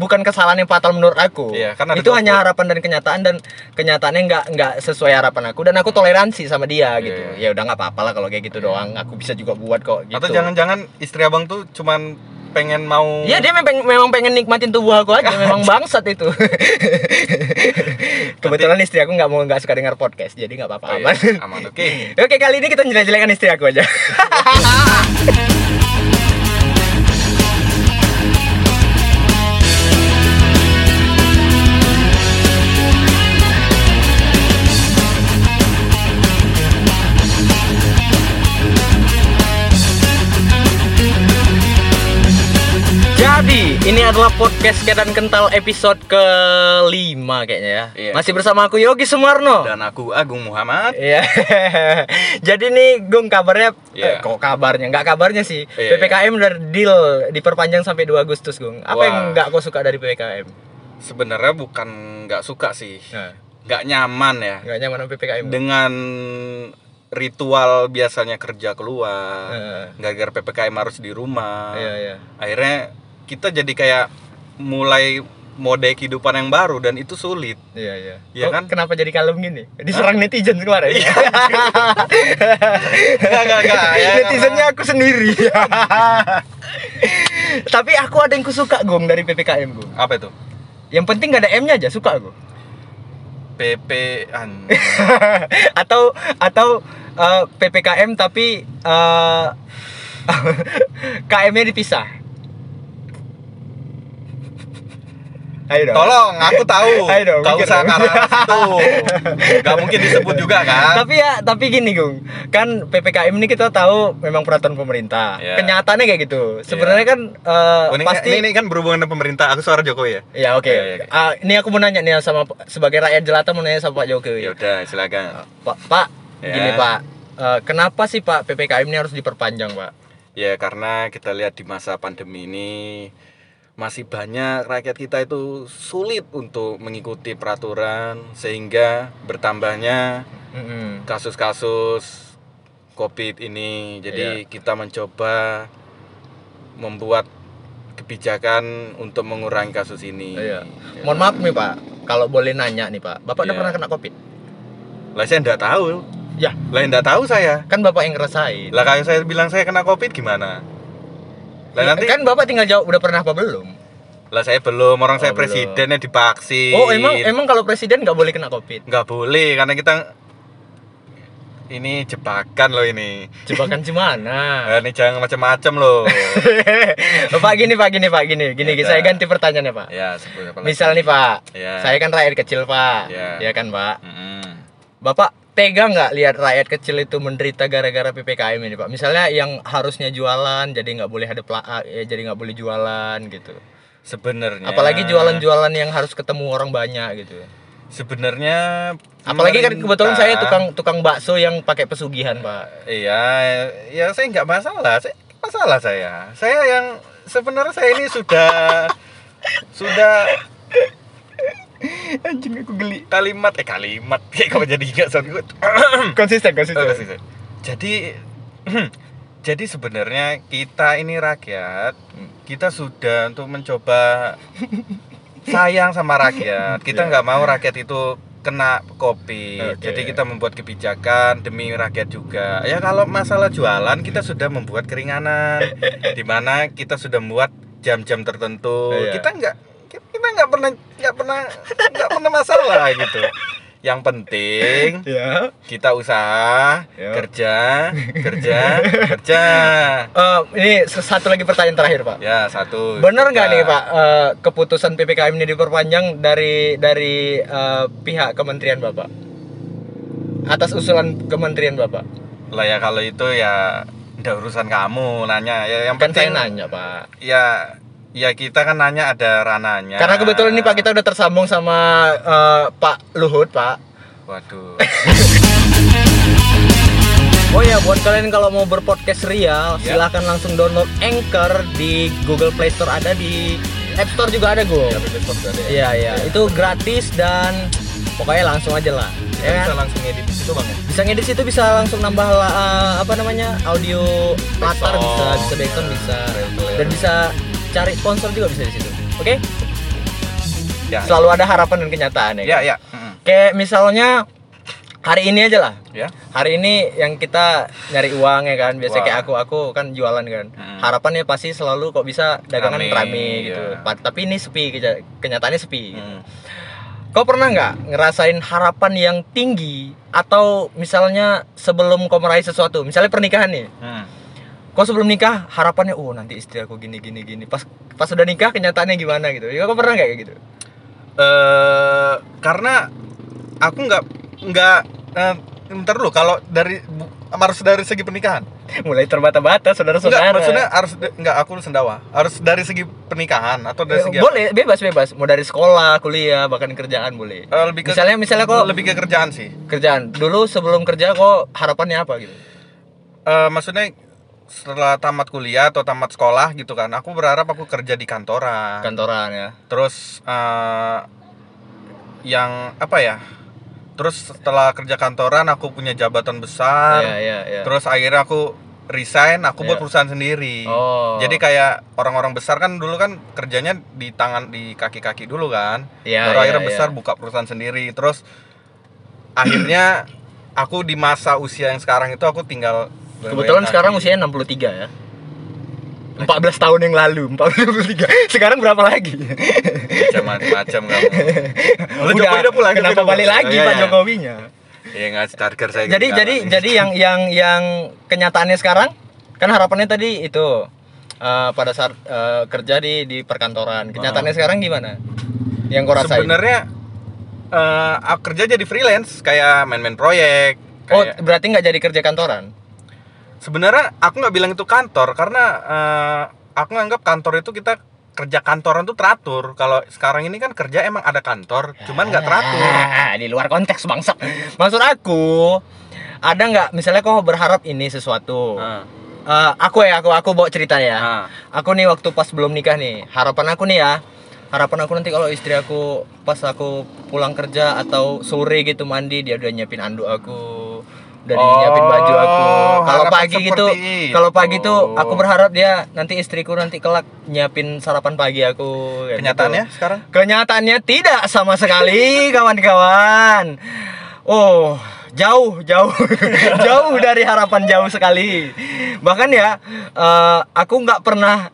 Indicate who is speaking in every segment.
Speaker 1: bukan kesalahan yang fatal menurut aku.
Speaker 2: Iya, ada
Speaker 1: itu hanya harapan dan kenyataan dan kenyataannya nggak nggak sesuai harapan aku dan aku toleransi sama dia
Speaker 2: Iya,
Speaker 1: gitu.
Speaker 2: iya.
Speaker 1: Ya udah nggak apa-apa lah kalau kayak gitu doang. Aku bisa juga buat kok gitu.
Speaker 2: Atau jangan-jangan istri abang tuh cuman pengen mau
Speaker 1: Iya dia memang memang pengen nikmatin tubuh aku aja, memang bangsat itu. Kebetulan istri aku nggak mau nggak suka dengar podcast, jadi nggak apa-apa
Speaker 2: Oh, iya.
Speaker 1: aman.
Speaker 2: oke
Speaker 1: Oke kali ini kita jelek-jelekan istri aku aja. Jadi, ini adalah podcast Kedan Kental episode kelima kayaknya ya.
Speaker 2: Iya.
Speaker 1: Masih bersama aku Yogi Sumarno.
Speaker 2: dan aku Agung Muhammad
Speaker 1: Iya. Jadi nih Gung kabarnya
Speaker 2: Iya.
Speaker 1: eh, kok kabarnya? Nggak kabarnya sih.
Speaker 2: Iya,
Speaker 1: PPKM udah deal diperpanjang sampai 2 Agustus, Gung. Apa
Speaker 2: Wah.
Speaker 1: yang nggak kau suka dari PPKM?
Speaker 2: sebenarnya bukan nggak suka sih
Speaker 1: Nah,
Speaker 2: nggak nyaman ya
Speaker 1: nggak nyaman sama PPKM.
Speaker 2: Dengan ritual biasanya kerja keluar
Speaker 1: Heeh.
Speaker 2: gara-gara ppkm harus di rumah
Speaker 1: Iya, iya.
Speaker 2: akhirnya kita jadi kayak mulai mode kehidupan yang baru dan itu sulit
Speaker 1: Iya, iya.
Speaker 2: Iya kan?
Speaker 1: Kenapa jadi kalem gini? Diserang netizen kemarin.
Speaker 2: Iya. Nggak, nggak. Ya,
Speaker 1: Netizennya aku sendiri. Tapi aku ada yang kusuka, Gung, dari PPKM, Gung.
Speaker 2: apa itu
Speaker 1: Yang penting gak ada M-nya aja, suka aku.
Speaker 2: pp an
Speaker 1: atau atau eh, ppkm tapi eh, km-nya dipisah ayo dong.
Speaker 2: Tolong aku tahu.
Speaker 1: Ayo dong,
Speaker 2: tahu ke arah situ. Nggak mungkin disebut juga kan?
Speaker 1: Tapi ya tapi gini Gung. Kan ppkm ini kita tahu memang peraturan pemerintah.
Speaker 2: Iya.
Speaker 1: kenyataannya kayak gitu. Sebenarnya kan eh,
Speaker 2: Oh, ini,
Speaker 1: pasti
Speaker 2: ini, ini kan berhubungan dengan pemerintah. Aku suara Jokowi ya?
Speaker 1: Ya oke.
Speaker 2: Iya, iya, oke.
Speaker 1: Ah, ini aku mau nanya nih sama sebagai rakyat jelata mau nanya sama Pak Jokowi.
Speaker 2: Ya udah silakan.
Speaker 1: Pak Pak
Speaker 2: Ya.
Speaker 1: gini Pak. Eh, kenapa sih Pak ppkm ini harus diperpanjang Pak?
Speaker 2: Ya karena kita lihat di masa pandemi ini masih banyak rakyat kita itu sulit untuk mengikuti peraturan sehingga bertambahnya kasus-kasus COVID ini. Jadi
Speaker 1: Iya.
Speaker 2: kita mencoba membuat kebijakan untuk mengurangi kasus ini.
Speaker 1: Iya.
Speaker 2: Ya.
Speaker 1: Mohon maaf nih Pak, kalau boleh nanya nih Pak, Bapak udah
Speaker 2: Iya.
Speaker 1: pernah kena COVID?
Speaker 2: Lah saya enggak tahu.
Speaker 1: Ya,
Speaker 2: Lah enggak tahu saya.
Speaker 1: kan Bapak yang ngerasain.
Speaker 2: Lah kalau saya bilang saya kena COVID gimana? Lah nanti
Speaker 1: Kan Bapak tinggal jawab udah pernah apa belum?
Speaker 2: Lah saya belum, orang
Speaker 1: Oh,
Speaker 2: saya presidennya divaksin.
Speaker 1: Oh, emang emang kalau presiden nggak boleh kena COVID?
Speaker 2: nggak boleh karena kita ini jebakan loh ini.
Speaker 1: Jebakan gimana?
Speaker 2: Nah, ini jangan macam-macam loh.
Speaker 1: Pak gini Pak gini Pak gini gini
Speaker 2: Ya,
Speaker 1: saya ganti pertanyaannya Pak.
Speaker 2: ya, lagi?
Speaker 1: Misal nih Pak,
Speaker 2: Ya.
Speaker 1: saya kan rakyat kecil Pak,
Speaker 2: Ya.
Speaker 1: ya kan Pak.
Speaker 2: Mm-mm.
Speaker 1: Bapak tega nggak lihat rakyat kecil itu menderita gara-gara ppkm ini Pak? Misalnya yang harusnya jualan jadi nggak boleh ada pela- ya, jadi nggak boleh jualan gitu.
Speaker 2: Sebenarnya.
Speaker 1: Apalagi jualan-jualan yang harus ketemu orang banyak gitu.
Speaker 2: Sebenarnya.
Speaker 1: Apalagi kan kebetulan saya tukang tukang bakso yang pakai pesugihan, Pak.
Speaker 2: Iya, ya saya nggak masalah. Saya masalah saya. Saya yang sebenarnya saya ini sudah sudah
Speaker 1: Anjing aku geli.
Speaker 2: kalimat eh kalimat kayak kau jadi nggak sorry gue.
Speaker 1: Konsisten,
Speaker 2: Oh,
Speaker 1: konsisten.
Speaker 2: kasih, kasih. Jadi jadi sebenarnya kita ini rakyat, kita sudah untuk mencoba sayang sama rakyat. Kita
Speaker 1: Ya.
Speaker 2: nggak mau rakyat itu kena kopi.
Speaker 1: Oke.
Speaker 2: Jadi kita membuat kebijakan demi rakyat juga. Ya kalau masalah jualan kita sudah membuat keringanan di mana kita sudah membuat jam-jam tertentu.
Speaker 1: Iya.
Speaker 2: Kita nggak kita nggak pernah nggak pernah nggak pernah masalah gitu. Yang penting
Speaker 1: Ya.
Speaker 2: kita usaha
Speaker 1: Ya.
Speaker 2: kerja kerja kerja
Speaker 1: Eh, ini satu lagi pertanyaan terakhir, Pak.
Speaker 2: ya satu
Speaker 1: Bener nggak nih, Pak, eh, keputusan PPKM ini diperpanjang dari dari eh, pihak Kementerian Bapak? Atas usulan Kementerian Bapak.
Speaker 2: lah ya kalau itu ya udah urusan kamu nanya ya yang
Speaker 1: Kan saya
Speaker 2: penting
Speaker 1: nanya, Pak.
Speaker 2: ya ya kita kan nanya ada rananya
Speaker 1: Karena kebetulan ini Pak kita udah tersambung sama eh, Pak Luhut, Pak.
Speaker 2: waduh
Speaker 1: Oh ya, buat kalian kalau mau berpodcast real,
Speaker 2: Ya.
Speaker 1: silahkan langsung download Anchor di Google Play Store ada di App Store juga ada, Gue.
Speaker 2: ya ya
Speaker 1: Iya, iya. Itu gratis dan pokoknya langsung aja lah.
Speaker 2: kita
Speaker 1: Ya
Speaker 2: bisa
Speaker 1: kan?
Speaker 2: langsung edit di situ bang ya
Speaker 1: Bisa ngedit situ bisa langsung nambah eh, apa namanya? audio latar bisa, bisa background bisa. Dan bisa cari sponsor juga bisa di situ. Oke?
Speaker 2: Ya.
Speaker 1: Selalu ada harapan dan kenyataan ya.
Speaker 2: Ya,
Speaker 1: kan?
Speaker 2: ya. Mm-mm.
Speaker 1: Kayak misalnya hari ini aja lah.
Speaker 2: Ya.
Speaker 1: Hari ini yang kita nyari uang ya kan. Biasa
Speaker 2: Uang.
Speaker 1: kayak aku aku kan jualan kan.
Speaker 2: Mm.
Speaker 1: Harapannya pasti selalu kok bisa dagangan
Speaker 2: Rame,
Speaker 1: rame, gitu. Pa- Tapi ini sepi kenya- kenyataannya sepi. gitu.
Speaker 2: Mm.
Speaker 1: Kau pernah nggak ngerasain harapan yang tinggi atau misalnya sebelum kau meraih sesuatu, misalnya pernikahan nih,
Speaker 2: Mm.
Speaker 1: Kau sebelum nikah harapannya, oh nanti istri aku gini gini gini, pas pas udah nikah kenyataannya gimana gitu, ya kau pernah nggak kayak gitu?
Speaker 2: eh karena aku nggak nggak eh, bentar dulu kalau dari bu- harus dari segi pernikahan
Speaker 1: Mulai terbata-bata saudara-saudara.
Speaker 2: maksudnya harus enggak aku sendawa harus dari segi pernikahan atau dari
Speaker 1: Eh,
Speaker 2: segi apa?
Speaker 1: boleh bebas bebas, mau dari sekolah, kuliah, bahkan kerjaan boleh.
Speaker 2: Eh, lebih ke
Speaker 1: Misalnya misalnya kok
Speaker 2: lebih ke kerjaan sih
Speaker 1: kerjaan dulu sebelum kerja kok harapannya apa gitu?
Speaker 2: Eh, maksudnya setelah tamat kuliah atau tamat sekolah gitu kan aku berharap aku kerja di kantoran
Speaker 1: Kantoran ya.
Speaker 2: terus eh, yang apa ya terus setelah kerja kantoran aku punya jabatan besar
Speaker 1: Iya iya iya.
Speaker 2: terus akhirnya aku resign aku buat
Speaker 1: Iya.
Speaker 2: perusahaan sendiri
Speaker 1: Oh.
Speaker 2: jadi kayak orang-orang besar kan dulu kan kerjanya di tangan di kaki-kaki dulu kan
Speaker 1: Iya,
Speaker 2: baru
Speaker 1: iya,
Speaker 2: akhirnya
Speaker 1: iya.
Speaker 2: besar buka perusahaan sendiri terus akhirnya aku di masa usia yang sekarang itu aku tinggal
Speaker 1: Kebetulan sekarang usianya 63 ya. 14 tahun yang lalu, 43. Sekarang berapa lagi?
Speaker 2: macam-macam kamu Lalu
Speaker 1: Udah,
Speaker 2: Jokowi udah pulang
Speaker 1: Kenapa balik lagi
Speaker 2: Iya,
Speaker 1: Pak
Speaker 2: iya.
Speaker 1: Jokowinya?
Speaker 2: ya nggak target saya
Speaker 1: Jadi jadi
Speaker 2: nih.
Speaker 1: jadi yang yang yang kenyataannya sekarang kan harapannya tadi itu eh, pada saat eh, kerja di di perkantoran. Kenyataannya sekarang gimana? Yang kau rasain?
Speaker 2: sebenarnya eh, aku kerja jadi freelance kayak main-main proyek
Speaker 1: Oh,
Speaker 2: kayak
Speaker 1: berarti nggak jadi kerja kantoran?
Speaker 2: Sebenarnya aku nggak bilang itu kantor karena eh, aku nganggap kantor itu kita kerja kantoran tuh teratur kalau sekarang ini kan kerja emang ada kantor cuman nggak teratur
Speaker 1: Ah, di luar konteks bangsa. Maksud aku ada nggak misalnya kau berharap ini sesuatu?
Speaker 2: Ah,
Speaker 1: Eh, aku ya, aku aku bawa cerita ya.
Speaker 2: ah.
Speaker 1: Aku nih waktu pas belum nikah nih, harapan aku nih ya. Harapan aku nanti kalau istri aku pas aku pulang kerja atau sore gitu mandi dia udah nyiapin anduk aku, udah
Speaker 2: Oh,
Speaker 1: nyiapin baju aku. Kalau
Speaker 2: harapan
Speaker 1: pagi gitu,
Speaker 2: itu.
Speaker 1: kalau pagi tuh aku berharap dia nanti istriku nanti kelak nyiapin sarapan pagi aku.
Speaker 2: kenyataannya
Speaker 1: gitu.
Speaker 2: sekarang
Speaker 1: Kenyataannya tidak sama sekali kawan-kawan. Oh, jauh, jauh, jauh dari harapan jauh sekali. Bahkan ya, eh, aku nggak pernah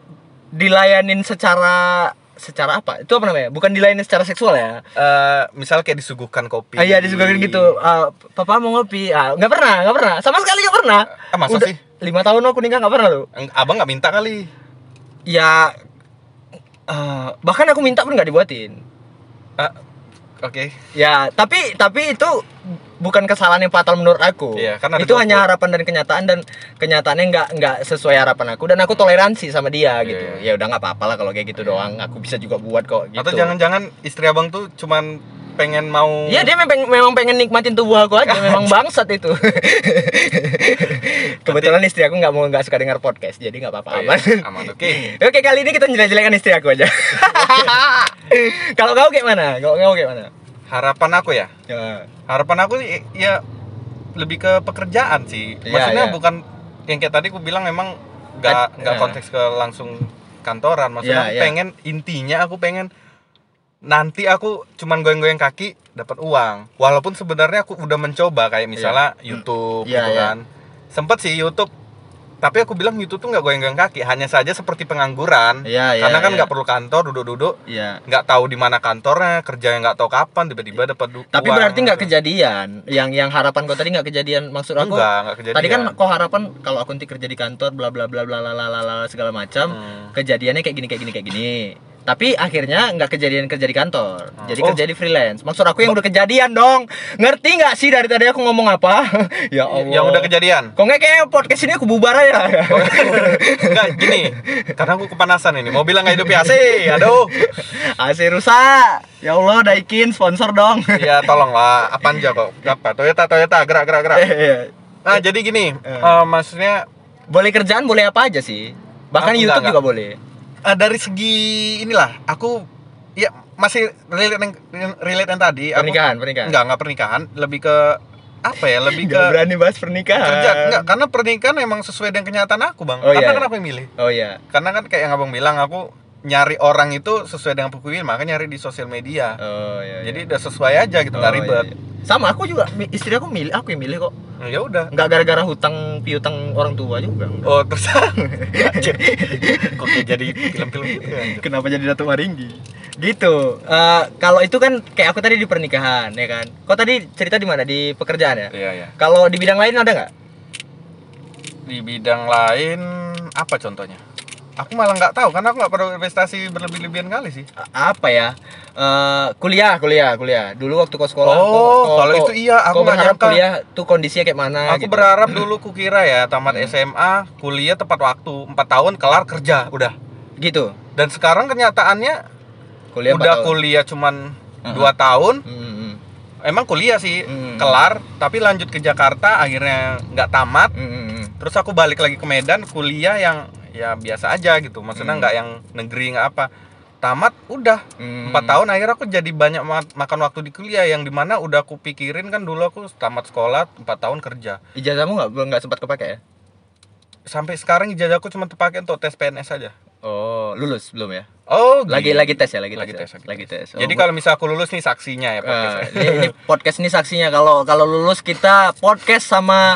Speaker 1: dilayanin secara secara apa? Itu apa namanya? Bukan dilayanin secara seksual ya?
Speaker 2: Eh, misal kayak disuguhkan kopi
Speaker 1: Ah, iya disuguhin gitu. Ah, papa mau ngopi? Ah, nggak pernah, nggak pernah. Sama sekali nggak pernah.
Speaker 2: Ah, masa
Speaker 1: Udah
Speaker 2: sih?
Speaker 1: Lima tahun aku nikah nggak pernah.
Speaker 2: Eng- abang nggak minta kali
Speaker 1: Ya, eh, bahkan aku minta pun nggak dibuatin.
Speaker 2: Ah, oke
Speaker 1: Ya, tapi tapi itu bukan kesalahan yang fatal menurut aku.
Speaker 2: Iya, ada
Speaker 1: itu hanya harapan dan kenyataan dan kenyataannya nggak nggak sesuai harapan aku dan aku toleransi sama dia
Speaker 2: Iya,
Speaker 1: gitu.
Speaker 2: iya.
Speaker 1: Ya udah nggak apa-apa lah kalau kayak gitu doang. Aku bisa juga buat kok gitu.
Speaker 2: atau jangan-jangan istri abang tuh cuman pengen mau
Speaker 1: Iya dia memang, memang pengen nikmatin tubuh aku aja, memang bangsat itu. Kebetulan istri aku nggak mau nggak suka dengar podcast, jadi nggak apa-apa
Speaker 2: Oh, iya.
Speaker 1: aman.
Speaker 2: aman oke
Speaker 1: Oke kali ini kita jelek-jelekan istri aku aja. Kalau kau kayak mana? Kalau kau kayak mana?
Speaker 2: Harapan aku ya
Speaker 1: Ya.
Speaker 2: harapan aku ya lebih ke pekerjaan sih
Speaker 1: Iya,
Speaker 2: maksudnya
Speaker 1: iya.
Speaker 2: bukan yang kayak tadi aku bilang memang nggak nggak
Speaker 1: eh.
Speaker 2: konteks ke langsung kantoran maksudnya aku
Speaker 1: iya.
Speaker 2: pengen intinya aku pengen nanti aku cuman goyang-goyang kaki dapat uang walaupun sebenarnya aku udah mencoba kayak misalnya YouTube
Speaker 1: Iya,
Speaker 2: gitu
Speaker 1: iya.
Speaker 2: kan sempet sih YouTube tapi aku bilang itu tuh nggak goyang-goyang kaki hanya saja seperti pengangguran.
Speaker 1: Ya,
Speaker 2: karena kan
Speaker 1: iya.
Speaker 2: nggak ya. perlu kantor duduk-duduk.
Speaker 1: Iya.
Speaker 2: Nggak tahu di mana kantornya kerja yang nggak tahu kapan tiba-tiba dapat duit
Speaker 1: tapi berarti nggak gitu. kejadian. Yang yang harapan kau tadi nggak kejadian maksud aku?
Speaker 2: Enggak, enggak kejadian.
Speaker 1: tadi kan kau harapan kalau aku nanti kerja di kantor bla bla bla bla bla bla, bla segala macam
Speaker 2: hmm.
Speaker 1: kejadiannya kayak gini kayak gini kayak gini. Tapi akhirnya nggak kejadian kerja di kantor. Jadi
Speaker 2: Oh.
Speaker 1: kerja di freelance. Maksud aku yang udah kejadian dong. Ngerti nggak sih dari tadi aku ngomong apa? ya Allah.
Speaker 2: yang udah kejadian
Speaker 1: Kok nggak kayak podcast ini aku bubar aja.
Speaker 2: enggak gini karena aku kepanasan ini mau bilang nggak hidup AC aduh
Speaker 1: AC rusak. Ya Allah, Daikin sponsor dong.
Speaker 2: ya tolong lah apaan aja kok apa Toyota Toyota gerak gerak gerak
Speaker 1: Iya.
Speaker 2: nah jadi gini
Speaker 1: Eh.
Speaker 2: eh, maksudnya
Speaker 1: boleh kerjaan boleh apa aja sih. Bahkan
Speaker 2: Aku
Speaker 1: YouTube
Speaker 2: enggak,
Speaker 1: juga boleh.
Speaker 2: Eh, dari segi inilah aku ya masih relate yang relate yang tadi aku-
Speaker 1: Pernikahan, pernikahan.
Speaker 2: enggak enggak pernikahan lebih ke apa ya lebih ke
Speaker 1: berani bahas pernikahan.
Speaker 2: kerja enggak karena pernikahan emang sesuai dengan kenyataan aku bang
Speaker 1: Oh,
Speaker 2: karena
Speaker 1: iya,
Speaker 2: kan aku yang milih
Speaker 1: Oh iya.
Speaker 2: karena kan kayak yang abang bilang aku nyari orang itu sesuai dengan buku ini maka nyari di sosial media
Speaker 1: Oh iya.
Speaker 2: jadi udah sesuai aja gitu nggak
Speaker 1: Oh,
Speaker 2: ribet
Speaker 1: iya, iya. Sama aku juga istri aku milih, aku yang milih kok.
Speaker 2: Nah, ya udah
Speaker 1: Nggak gara-gara hutang piutang orang tua juga. enggak.
Speaker 2: oh terus kok kayak jadi film-film gitu ya.
Speaker 1: Kenapa jadi Datuk Maringgi? Gitu. Eh, kalau itu kan kayak aku tadi di pernikahan, ya kan. Kok tadi cerita di mana? Di pekerjaan ya?
Speaker 2: iya iya
Speaker 1: Kalau di bidang lain ada nggak?
Speaker 2: di bidang lain apa contohnya aku malah nggak tahu karena aku nggak pernah investasi berlebih-lebihan kali sih
Speaker 1: Apa ya? Eh, kuliah, kuliah, kuliah. Dulu waktu kau sekolah.
Speaker 2: Oh,
Speaker 1: kau- kau-
Speaker 2: kalau
Speaker 1: kau-
Speaker 2: itu iya, aku nggak
Speaker 1: berharap
Speaker 2: nyangka.
Speaker 1: kuliah tuh kondisinya kayak mana?
Speaker 2: aku
Speaker 1: gitu.
Speaker 2: berharap dulu kukira ya tamat
Speaker 1: Hmm.
Speaker 2: SMA kuliah tepat waktu 4 tahun kelar kerja udah
Speaker 1: Gitu.
Speaker 2: dan sekarang kenyataannya
Speaker 1: Kuliah empat
Speaker 2: udah
Speaker 1: tahun.
Speaker 2: kuliah cuman
Speaker 1: Uh-uh.
Speaker 2: dua tahun
Speaker 1: Hmm, hmm, hmm.
Speaker 2: emang kuliah sih
Speaker 1: Hmm.
Speaker 2: kelar tapi lanjut ke Jakarta akhirnya nggak tamat
Speaker 1: Hmm, hmm, hmm.
Speaker 2: terus aku balik lagi ke Medan kuliah yang ya biasa aja gitu maksudnya
Speaker 1: Hmm.
Speaker 2: nggak yang negeri nggak apa tamat udah
Speaker 1: Hmm.
Speaker 2: empat tahun akhirnya aku jadi banyak ma- makan waktu di kuliah yang di mana udah aku pikirin kan dulu aku tamat sekolah empat tahun kerja
Speaker 1: Ijazahmu nggak nggak sempat kepake ya?
Speaker 2: sampai sekarang ijazahku cuma terpakai untuk tes PNS aja
Speaker 1: Oh, lulus belum ya?
Speaker 2: oh
Speaker 1: Lagi
Speaker 2: gitu.
Speaker 1: lagi tes ya, lagi,
Speaker 2: lagi
Speaker 1: tes.
Speaker 2: tes,
Speaker 1: ya? Lagi tes. Oh,
Speaker 2: jadi kalau misal aku lulus nih saksinya ya
Speaker 1: Eh,
Speaker 2: podcast
Speaker 1: ini, ini podcast ini saksinya kalau kalau lulus kita podcast sama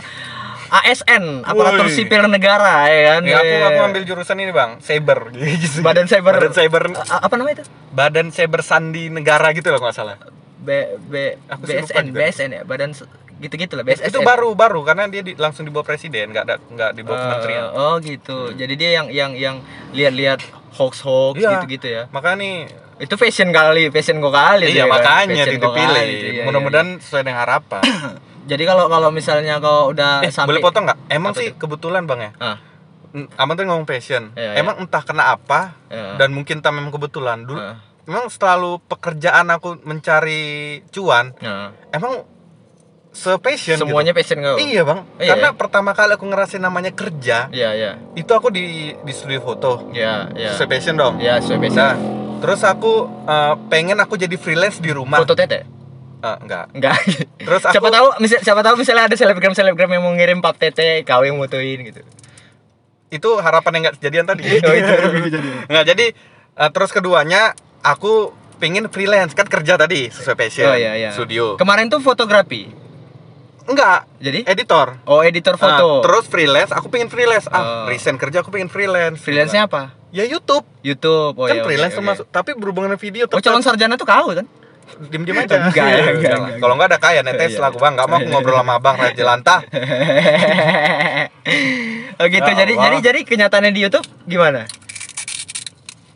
Speaker 1: ASN aparatur
Speaker 2: Woi.
Speaker 1: sipil negara ya kan.
Speaker 2: Ya, aku
Speaker 1: Eh,
Speaker 2: aku ambil jurusan ini bang, cyber. Gitu.
Speaker 1: Badan Cyber.
Speaker 2: Badan cyber,
Speaker 1: A- apa namanya itu?
Speaker 2: badan cyber sandi negara gitu loh nggak salah.
Speaker 1: B, B,
Speaker 2: Aku
Speaker 1: BSN. BSN ya, badan gitu-gitu lah, BSN.
Speaker 2: Itu baru baru karena dia di- langsung di bawah presiden, nggak ada nggak di bawah
Speaker 1: Eh,
Speaker 2: kementerian.
Speaker 1: oh gitu. Jadi dia yang yang yang lihat-lihat hoax-hoax
Speaker 2: Iya.
Speaker 1: gitu-gitu ya.
Speaker 2: Makanya nih,
Speaker 1: Itu fashion kali, fashion kok kali.
Speaker 2: iya
Speaker 1: ya kan?
Speaker 2: makanya
Speaker 1: kok
Speaker 2: dipilih.
Speaker 1: iya, iya,
Speaker 2: Mudah-mudahan sesuai dengan harapan.
Speaker 1: iya. Jadi kalau kalau misalnya kau udah
Speaker 2: eh,
Speaker 1: sampai
Speaker 2: boleh potong nggak? Emang sih kebetulan bang ya.
Speaker 1: Ah,
Speaker 2: Aman tuh ngomong passion.
Speaker 1: Iya,
Speaker 2: Emang entah kena apa
Speaker 1: iya.
Speaker 2: dan mungkin tak memang kebetulan. Dulu
Speaker 1: Ah,
Speaker 2: memang selalu pekerjaan aku mencari cuan.
Speaker 1: ah.
Speaker 2: Emang se-passion gitu.
Speaker 1: Semuanya passion kau.
Speaker 2: Iya bang,
Speaker 1: Iya,
Speaker 2: karena
Speaker 1: ya?
Speaker 2: pertama kali aku ngerasain namanya kerja
Speaker 1: Iya, iya.
Speaker 2: itu aku di di studio foto,
Speaker 1: Iya, iya.
Speaker 2: sesuai passion dong.
Speaker 1: Iya, sesuai passion.
Speaker 2: Nah, terus aku eh, pengen aku jadi freelance di rumah.
Speaker 1: Foto tete?
Speaker 2: Eh, enggak.
Speaker 1: Enggak.
Speaker 2: Terus aku
Speaker 1: siapa tahu misal, siapa tahu misalnya ada selebgram selebgram yang mau ngirim pap tete kau yang motoin gitu.
Speaker 2: itu harapan yang enggak kejadian tadi.
Speaker 1: Oh, itu.
Speaker 2: Enggak, jadi eh, terus keduanya aku pengen freelance kan kerja tadi sesuai passion.
Speaker 1: Oh iya iya.
Speaker 2: Studio.
Speaker 1: Kemarin tuh fotografi.
Speaker 2: enggak,
Speaker 1: Jadi
Speaker 2: editor.
Speaker 1: oh editor
Speaker 2: Nah,
Speaker 1: foto.
Speaker 2: terus freelance, aku pengen freelance.
Speaker 1: Oh.
Speaker 2: Ah, resign kerja aku pengen freelance.
Speaker 1: freelance-nya apa?
Speaker 2: Ya YouTube.
Speaker 1: YouTube. Oh
Speaker 2: kan
Speaker 1: iya,
Speaker 2: freelance
Speaker 1: oke.
Speaker 2: termasuk, tapi berhubungan dengan video
Speaker 1: Oh calon sarjana tuh kau kan?
Speaker 2: Diem-diem aja.
Speaker 1: Enggak, ya, enggak, enggak.
Speaker 2: Kalau enggak ada kaya netes
Speaker 1: Iya.
Speaker 2: lah bang, enggak mau aku ngobrol sama abang raja jelantah.
Speaker 1: oh gitu.
Speaker 2: Ya
Speaker 1: jadi jadi jadi kenyataannya di YouTube gimana?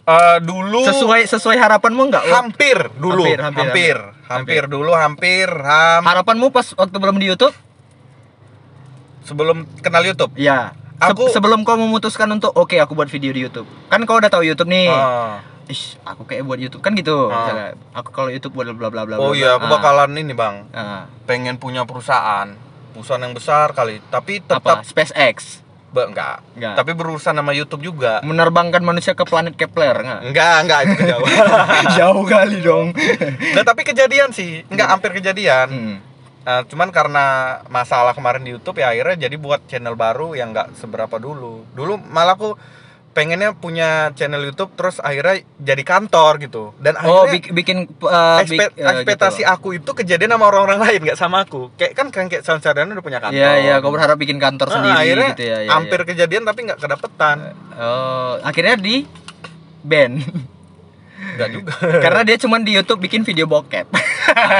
Speaker 2: Eh dulu
Speaker 1: Sesuai sesuai harapanmu enggak?
Speaker 2: hampir dulu,
Speaker 1: Hampir,
Speaker 2: hampir,
Speaker 1: hampir,
Speaker 2: hampir,
Speaker 1: hampir.
Speaker 2: dulu hampir, ham
Speaker 1: Harapanmu pas waktu belum di YouTube?
Speaker 2: sebelum kenal YouTube.
Speaker 1: Iya. Se-
Speaker 2: Aku-
Speaker 1: sebelum kau memutuskan untuk oke aku buat video di YouTube. Kan kau udah tahu YouTube nih.
Speaker 2: Ah.
Speaker 1: Ish, aku kayak buat YouTube kan gitu.
Speaker 2: Ah.
Speaker 1: Misalnya, aku kalau YouTube buat bla bla bla bla.
Speaker 2: Oh iya, aku
Speaker 1: Ah.
Speaker 2: bakalan ini bang,
Speaker 1: Ah.
Speaker 2: pengen punya perusahaan, perusahaan yang besar kali, tapi
Speaker 1: apa?
Speaker 2: tetap
Speaker 1: SpaceX.
Speaker 2: Be- enggak.
Speaker 1: Enggak.
Speaker 2: Tapi berurusan sama YouTube juga.
Speaker 1: Menerbangkan manusia ke planet Kepler enggak?
Speaker 2: Enggak, enggak itu kejauhan.
Speaker 1: Jauh kali dong.
Speaker 2: nah, tapi kejadian sih, enggak hampir kejadian.
Speaker 1: Hmm.
Speaker 2: Nah, cuman karena masalah kemarin di YouTube ya akhirnya jadi buat channel baru yang nggak seberapa dulu. Dulu malah aku pengennya punya channel YouTube terus akhirnya jadi kantor gitu. Dan
Speaker 1: Oh,
Speaker 2: akhirnya
Speaker 1: bik- bikin uh, bik-
Speaker 2: ekspe-
Speaker 1: eh,
Speaker 2: ekspektasi
Speaker 1: gitu.
Speaker 2: aku itu kejadian sama orang-orang lain nggak sama aku. Kayak kan kan kayak Sound Sadana udah punya kantor.
Speaker 1: Iya, iya, kau berharap bikin kantor
Speaker 2: Nah,
Speaker 1: sendiri
Speaker 2: akhirnya
Speaker 1: gitu ya. iya,
Speaker 2: hampir
Speaker 1: iya.
Speaker 2: kejadian tapi nggak kedapetan.
Speaker 1: Oh, akhirnya di band.
Speaker 2: Enggak juga.
Speaker 1: Karena dia cuman di YouTube bikin video bokep.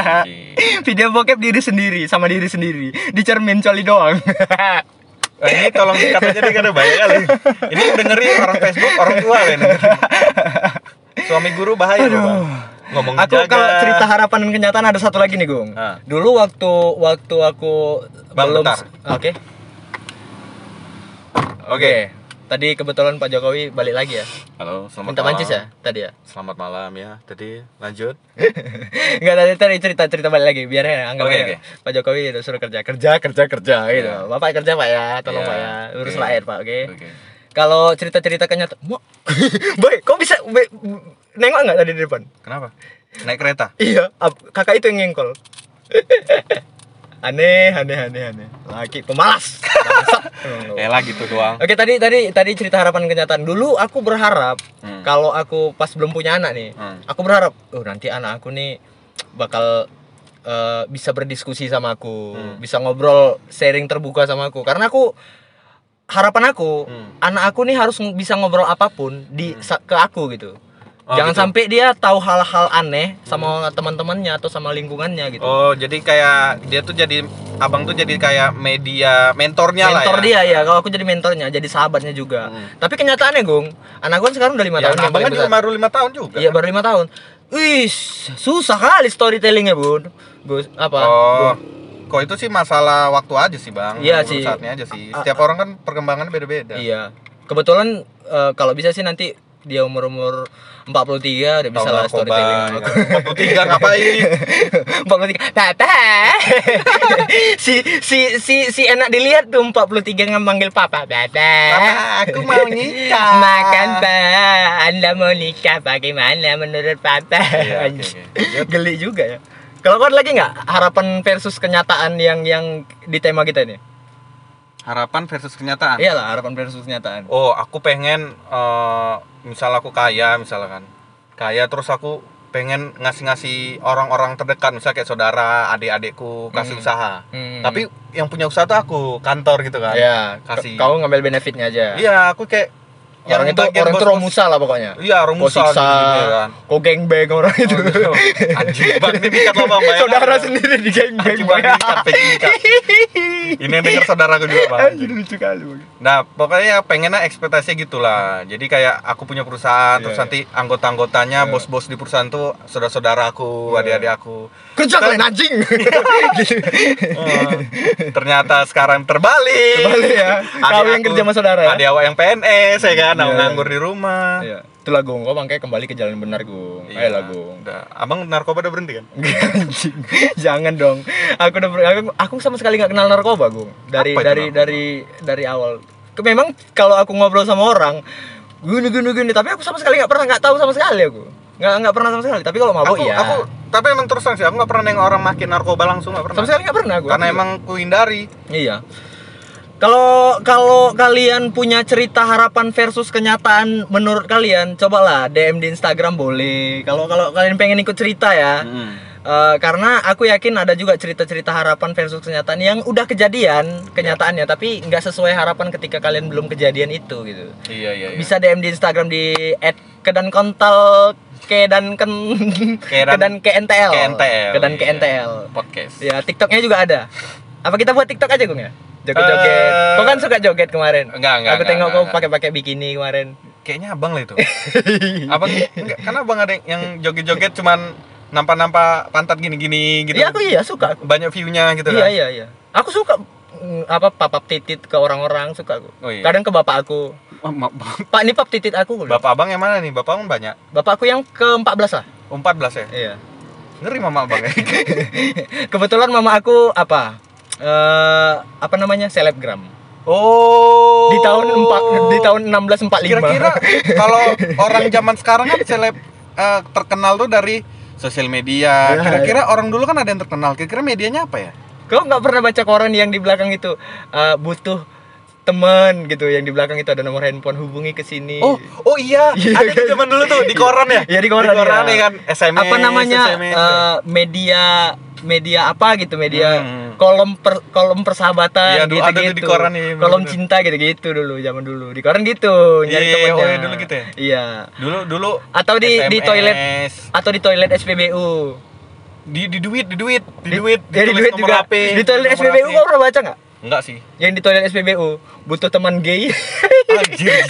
Speaker 1: video bokep diri sendiri sama diri sendiri. Di cermin coli doang.
Speaker 2: Eh, ini tolong dikat aja deh karena banyak kali. Ini dengerin orang Facebook, orang tua kan. Suami guru bahaya loh, Bang. Ngomong
Speaker 1: aku
Speaker 2: jaga.
Speaker 1: kalau cerita harapan dan kenyataan ada satu lagi nih, Gung.
Speaker 2: Ah.
Speaker 1: Dulu waktu waktu aku
Speaker 2: Bang,
Speaker 1: belum. Oke. Oke. Tadi kebetulan Pak Jokowi balik lagi ya.
Speaker 2: Halo, selamat
Speaker 1: Minta
Speaker 2: malam.
Speaker 1: mancis ya tadi ya.
Speaker 2: Selamat malam ya. Tadi lanjut.
Speaker 1: Enggak tadi tadi cerita cerita balik lagi biar ya anggap
Speaker 2: Oke,
Speaker 1: aja
Speaker 2: oke.
Speaker 1: Pak Jokowi udah suruh kerja kerja kerja kerja gitu.
Speaker 2: Iya.
Speaker 1: Bapak kerja Pak ya, tolong
Speaker 2: Iya,
Speaker 1: Pak ya. Urus
Speaker 2: oke.
Speaker 1: rakyat Pak, oke.
Speaker 2: Oke.
Speaker 1: Kalau cerita-cerita kenyataan, Boy, kok bisa be- nengok nggak tadi di depan?
Speaker 2: Kenapa? Naik kereta.
Speaker 1: Iya, kakak itu yang ngengkol. aneh aneh aneh aneh laki pemalas.
Speaker 2: Eh lah gitu doang.
Speaker 1: Oke tadi tadi tadi cerita harapan kenyataan dulu aku berharap
Speaker 2: Hmm.
Speaker 1: kalau aku pas belum punya anak nih
Speaker 2: Hmm.
Speaker 1: aku berharap oh nanti anak aku nih bakal eh, bisa berdiskusi sama aku
Speaker 2: Hmm.
Speaker 1: bisa ngobrol sharing terbuka sama aku karena aku harapan aku
Speaker 2: Hmm.
Speaker 1: anak aku nih harus bisa ngobrol apa pun di sa- ke aku gitu
Speaker 2: Oh,
Speaker 1: jangan
Speaker 2: gitu.
Speaker 1: sampai dia tahu hal-hal aneh sama teman-temannya atau sama lingkungannya gitu
Speaker 2: Oh, jadi kayak dia tuh jadi abang tuh jadi kayak media mentornya
Speaker 1: mentor
Speaker 2: lah ya.
Speaker 1: dia ya kalau aku jadi mentornya jadi sahabatnya juga
Speaker 2: Hmm.
Speaker 1: tapi kenyataannya Gung anak gue sekarang udah lima
Speaker 2: Ya,
Speaker 1: tahun
Speaker 2: abang kan juga baru lima tahun juga.
Speaker 1: Iya baru lima tahun. Wih, susah kali storytellingnya bun. Gus apa?
Speaker 2: Oh,
Speaker 1: Gung?
Speaker 2: kok itu sih masalah waktu aja sih bang.
Speaker 1: Iya sih.
Speaker 2: Saatnya aja sih.
Speaker 1: A-
Speaker 2: Setiap orang kan perkembangannya beda-beda.
Speaker 1: Iya. Kebetulan eh, kalau bisa sih nanti dia umur umur 43 udah bisa lah storytelling
Speaker 2: ya.
Speaker 1: aku.
Speaker 2: 43 ngapain?
Speaker 1: 43 Papa si si si si enak dilihat tuh 43 ngemanggil papa Papa
Speaker 2: Papa, aku mau nikah.
Speaker 1: Makan pak Anda mau nikah bagaimana menurut papa
Speaker 2: Iya.
Speaker 1: Geli juga ya Kalau kau lagi nggak harapan versus kenyataan yang yang di tema kita ini?
Speaker 2: Harapan versus kenyataan.
Speaker 1: Iyalah harapan versus kenyataan.
Speaker 2: Oh, aku pengen eh, misal aku kaya misalkan. Kaya terus aku pengen ngasih-ngasih orang-orang terdekat misalnya kayak saudara, adik-adikku kasih
Speaker 1: Hmm.
Speaker 2: usaha.
Speaker 1: Hmm.
Speaker 2: Tapi yang punya usaha tuh aku, kantor gitu kan.
Speaker 1: ya
Speaker 2: kasih.
Speaker 1: kau ngambil benefitnya aja.
Speaker 2: Iya, aku kayak
Speaker 1: Orang itu orang itu romusa lah pokoknya.
Speaker 2: Iya, romusa
Speaker 1: siksa,
Speaker 2: gitu kan.
Speaker 1: kau gangbang orang itu.
Speaker 2: Oh, gitu. Anjing, Bang, ini dikat lo, Bang.
Speaker 1: Saudara sendiri di.
Speaker 2: Anjing, Bang. Ini yang denger saudaraku juga, Bang.
Speaker 1: Anjir lucu kali. Bang.
Speaker 2: Nah, pokoknya pengennya ekspektasinya gitulah. Jadi kayak aku punya perusahaan,
Speaker 1: Iya,
Speaker 2: terus
Speaker 1: iya.
Speaker 2: nanti anggota-anggotanya,
Speaker 1: Iya.
Speaker 2: bos-bos di perusahaan tuh saudara-saudara aku,
Speaker 1: Iya.
Speaker 2: adik-adik aku.
Speaker 1: Kerja kalian anjing.
Speaker 2: ternyata sekarang terbalik.
Speaker 1: Terbalik ya. Kau yang
Speaker 2: aku-
Speaker 1: kerja sama saudara ya?
Speaker 2: Adik awak yang PNS ya kan, aku
Speaker 1: Iya.
Speaker 2: nganggur di rumah.
Speaker 1: Iya. Itulah Gung, kau makanya kembali ke jalan benar Gung.
Speaker 2: Iya.
Speaker 1: Ayolah Gung.
Speaker 2: Udah. Abang narkoba udah berhenti kan?
Speaker 1: Jangan dong. Aku udah aku, aku sama sekali nggak kenal narkoba, Gung. Dari
Speaker 2: Apa itu
Speaker 1: dari dari dari awal. Memang kalau aku ngobrol sama orang gini gini gini, tapi aku sama sekali nggak pernah nggak tahu sama sekali aku. Nggak nggak pernah sama sekali. Tapi kalau mabuk
Speaker 2: aku,
Speaker 1: ya.
Speaker 2: aku tapi emang terus terang sih aku nggak pernah nengok orang makin narkoba langsung nggak pernah.
Speaker 1: sama sekali nggak pernah aku.
Speaker 2: Karena
Speaker 1: Aku
Speaker 2: emang ku hindari.
Speaker 1: Iya. Kalau kalau kalian punya cerita harapan versus kenyataan menurut kalian, cobalah DM di Instagram boleh. Kalau kalau kalian pengen ikut cerita ya. Eh, karena aku yakin ada juga cerita-cerita harapan versus kenyataan yang udah kejadian kenyataannya tapi nggak sesuai harapan ketika kalian belum kejadian itu gitu.
Speaker 2: Iya iya. iya.
Speaker 1: Bisa DM di Instagram di @kedankontal kedan ken
Speaker 2: Kedan-
Speaker 1: kedan KNTL.
Speaker 2: KNTL,
Speaker 1: Kedan
Speaker 2: iya.
Speaker 1: KNTL.
Speaker 2: podcast.
Speaker 1: Ya, TikToknya juga ada. Apa kita buat TikTok aja, Gung ya? Joget-joget.
Speaker 2: Eh,
Speaker 1: Kau kan suka joget kemarin.
Speaker 2: Enggak, enggak,
Speaker 1: Aku
Speaker 2: enggak,
Speaker 1: tengok
Speaker 2: enggak,
Speaker 1: kau pakai-pakai bikini kemarin.
Speaker 2: Kayaknya abang lah itu. abang enggak, karena abang ada yang- joget-joget cuman nampak-nampak pantat gini-gini gitu.
Speaker 1: Iya, aku iya suka aku.
Speaker 2: Banyak view-nya gitu
Speaker 1: Iya,
Speaker 2: kan.
Speaker 1: iya, iya. Aku suka mm, apa papap titit ke orang-orang suka aku.
Speaker 2: Oh, iya.
Speaker 1: Kadang ke bapak aku.
Speaker 2: Oh,
Speaker 1: Pak, ini pap titit aku.
Speaker 2: Bapak abang yang mana nih? Bapak abang banyak.
Speaker 1: Bapakku yang ke-14 lah.
Speaker 2: Oh, 14 ya?
Speaker 1: Iya.
Speaker 2: Ngeri mama abang ya.
Speaker 1: Kebetulan mama aku apa? Eh, apa namanya? Selebgram.
Speaker 2: Oh.
Speaker 1: Di tahun 4 di tahun 1645.
Speaker 2: Kira-kira kalau orang zaman sekarang kan seleb eh, terkenal tuh dari sosial media.
Speaker 1: Iya,
Speaker 2: Kira-kira orang dulu kan ada yang terkenal. Kira-kira medianya apa ya?
Speaker 1: Kau nggak pernah baca koran yang di belakang itu eh, butuh teman gitu yang di belakang itu ada nomor handphone hubungi ke sini.
Speaker 2: Oh, oh iya,
Speaker 1: Iya,
Speaker 2: ada di
Speaker 1: kan?
Speaker 2: zaman dulu tuh di koran ya?
Speaker 1: Iya di koran,
Speaker 2: ya
Speaker 1: ya.
Speaker 2: kan SMS.
Speaker 1: apa namanya
Speaker 2: SMS.
Speaker 1: eh, media media apa gitu media
Speaker 2: Hmm.
Speaker 1: Kolom per, kolom persahabatan
Speaker 2: Iya, dulu
Speaker 1: gitu
Speaker 2: ada tuh di koran, iya,
Speaker 1: kolom
Speaker 2: bener-bener.
Speaker 1: cinta gitu gitu dulu zaman dulu. Di koran gitu nyari
Speaker 2: Iya,
Speaker 1: temennya.
Speaker 2: oh iya, dulu gitu ya?
Speaker 1: iya.
Speaker 2: Dulu dulu
Speaker 1: atau di di toilet atau di toilet SPBU
Speaker 2: di di duit di duit di duit
Speaker 1: ya, di duit juga.
Speaker 2: HP,
Speaker 1: di toilet SPBU kau pernah baca nggak
Speaker 2: enggak sih.
Speaker 1: Yang di toilet SPBU butuh teman gay.
Speaker 2: Anjir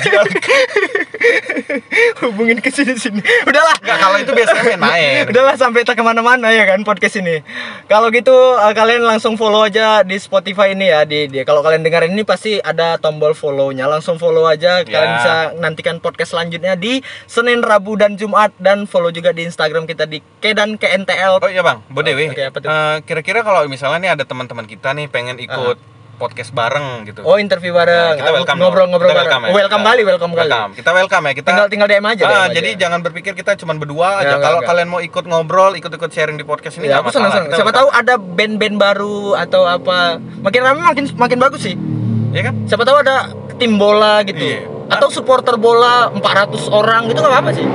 Speaker 1: hubungin ke sini sini. Udahlah.
Speaker 2: Enggak kalau itu biasanya main-main
Speaker 1: udahlah sampai tak ke mana-mana ya kan podcast ini. Kalau gitu eh, kalian langsung follow aja di Spotify ini ya di, di kalau kalian dengar ini pasti ada tombol follow-nya. Langsung follow aja kalian
Speaker 2: Ya.
Speaker 1: bisa nantikan podcast selanjutnya di Senin Rabu dan Jumat. Dan follow juga di Instagram kita di K dan KNTL
Speaker 2: Oh iya bang, Bodewe.
Speaker 1: Oke, apa tuh?
Speaker 2: Eh, kira-kira kalau misalnya nih ada teman-teman kita nih pengen ikut podcast bareng gitu.
Speaker 1: Oh, interview bareng.
Speaker 2: Nah, kita welcome
Speaker 1: ngobrol-ngobrol bareng.
Speaker 2: welcome, ya.
Speaker 1: Oh, welcome
Speaker 2: Kita-
Speaker 1: kali, welcome kali.
Speaker 2: Kita welcome ya. Kita
Speaker 1: Tinggal tinggal DM aja
Speaker 2: Ah,
Speaker 1: DM aja.
Speaker 2: jadi jangan berpikir kita cuma berdua
Speaker 1: Ya,
Speaker 2: aja. Kalau kalian mau ikut ngobrol, ikut-ikut sharing di podcast ini
Speaker 1: Ya, aku senang senang. Siapa
Speaker 2: welcome.
Speaker 1: tahu ada band-band baru atau apa. Makin ramai makin makin bagus sih.
Speaker 2: ya kan?
Speaker 1: Siapa tahu ada tim bola gitu.
Speaker 2: Iya.
Speaker 1: Atau supporter bola 400 orang gitu nggak apa sih?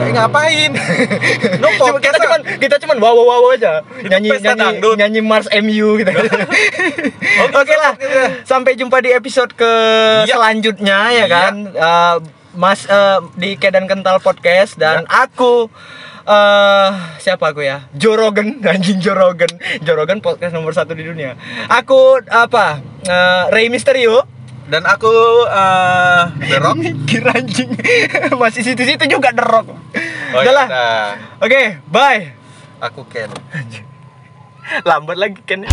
Speaker 2: Nggak- ngapain? no
Speaker 1: Cuma kita cuman kita cuman wow wow wow aja.
Speaker 2: Itu
Speaker 1: Nyanyi
Speaker 2: pesta
Speaker 1: nyanyi
Speaker 2: dangdut.
Speaker 1: nyanyi Mars MU gitu. Oke lah. Sampai jumpa di episode ke
Speaker 2: Iya.
Speaker 1: selanjutnya ya
Speaker 2: Iya.
Speaker 1: kan. Eh, Mas eh, di Kedan Kental Podcast dan aku eh siapa aku ya? Jorogen, anjing Jorogen. Jorogen podcast nomor satu di dunia. Aku apa? Eh, Rey Mysterio.
Speaker 2: Dan aku eh The Rock.
Speaker 1: Mikir anjing. Masih situ-situ juga The Rock.
Speaker 2: Oh, yaudah.
Speaker 1: Oke, bye.
Speaker 2: Aku Ken.
Speaker 1: Lambat lagi kan.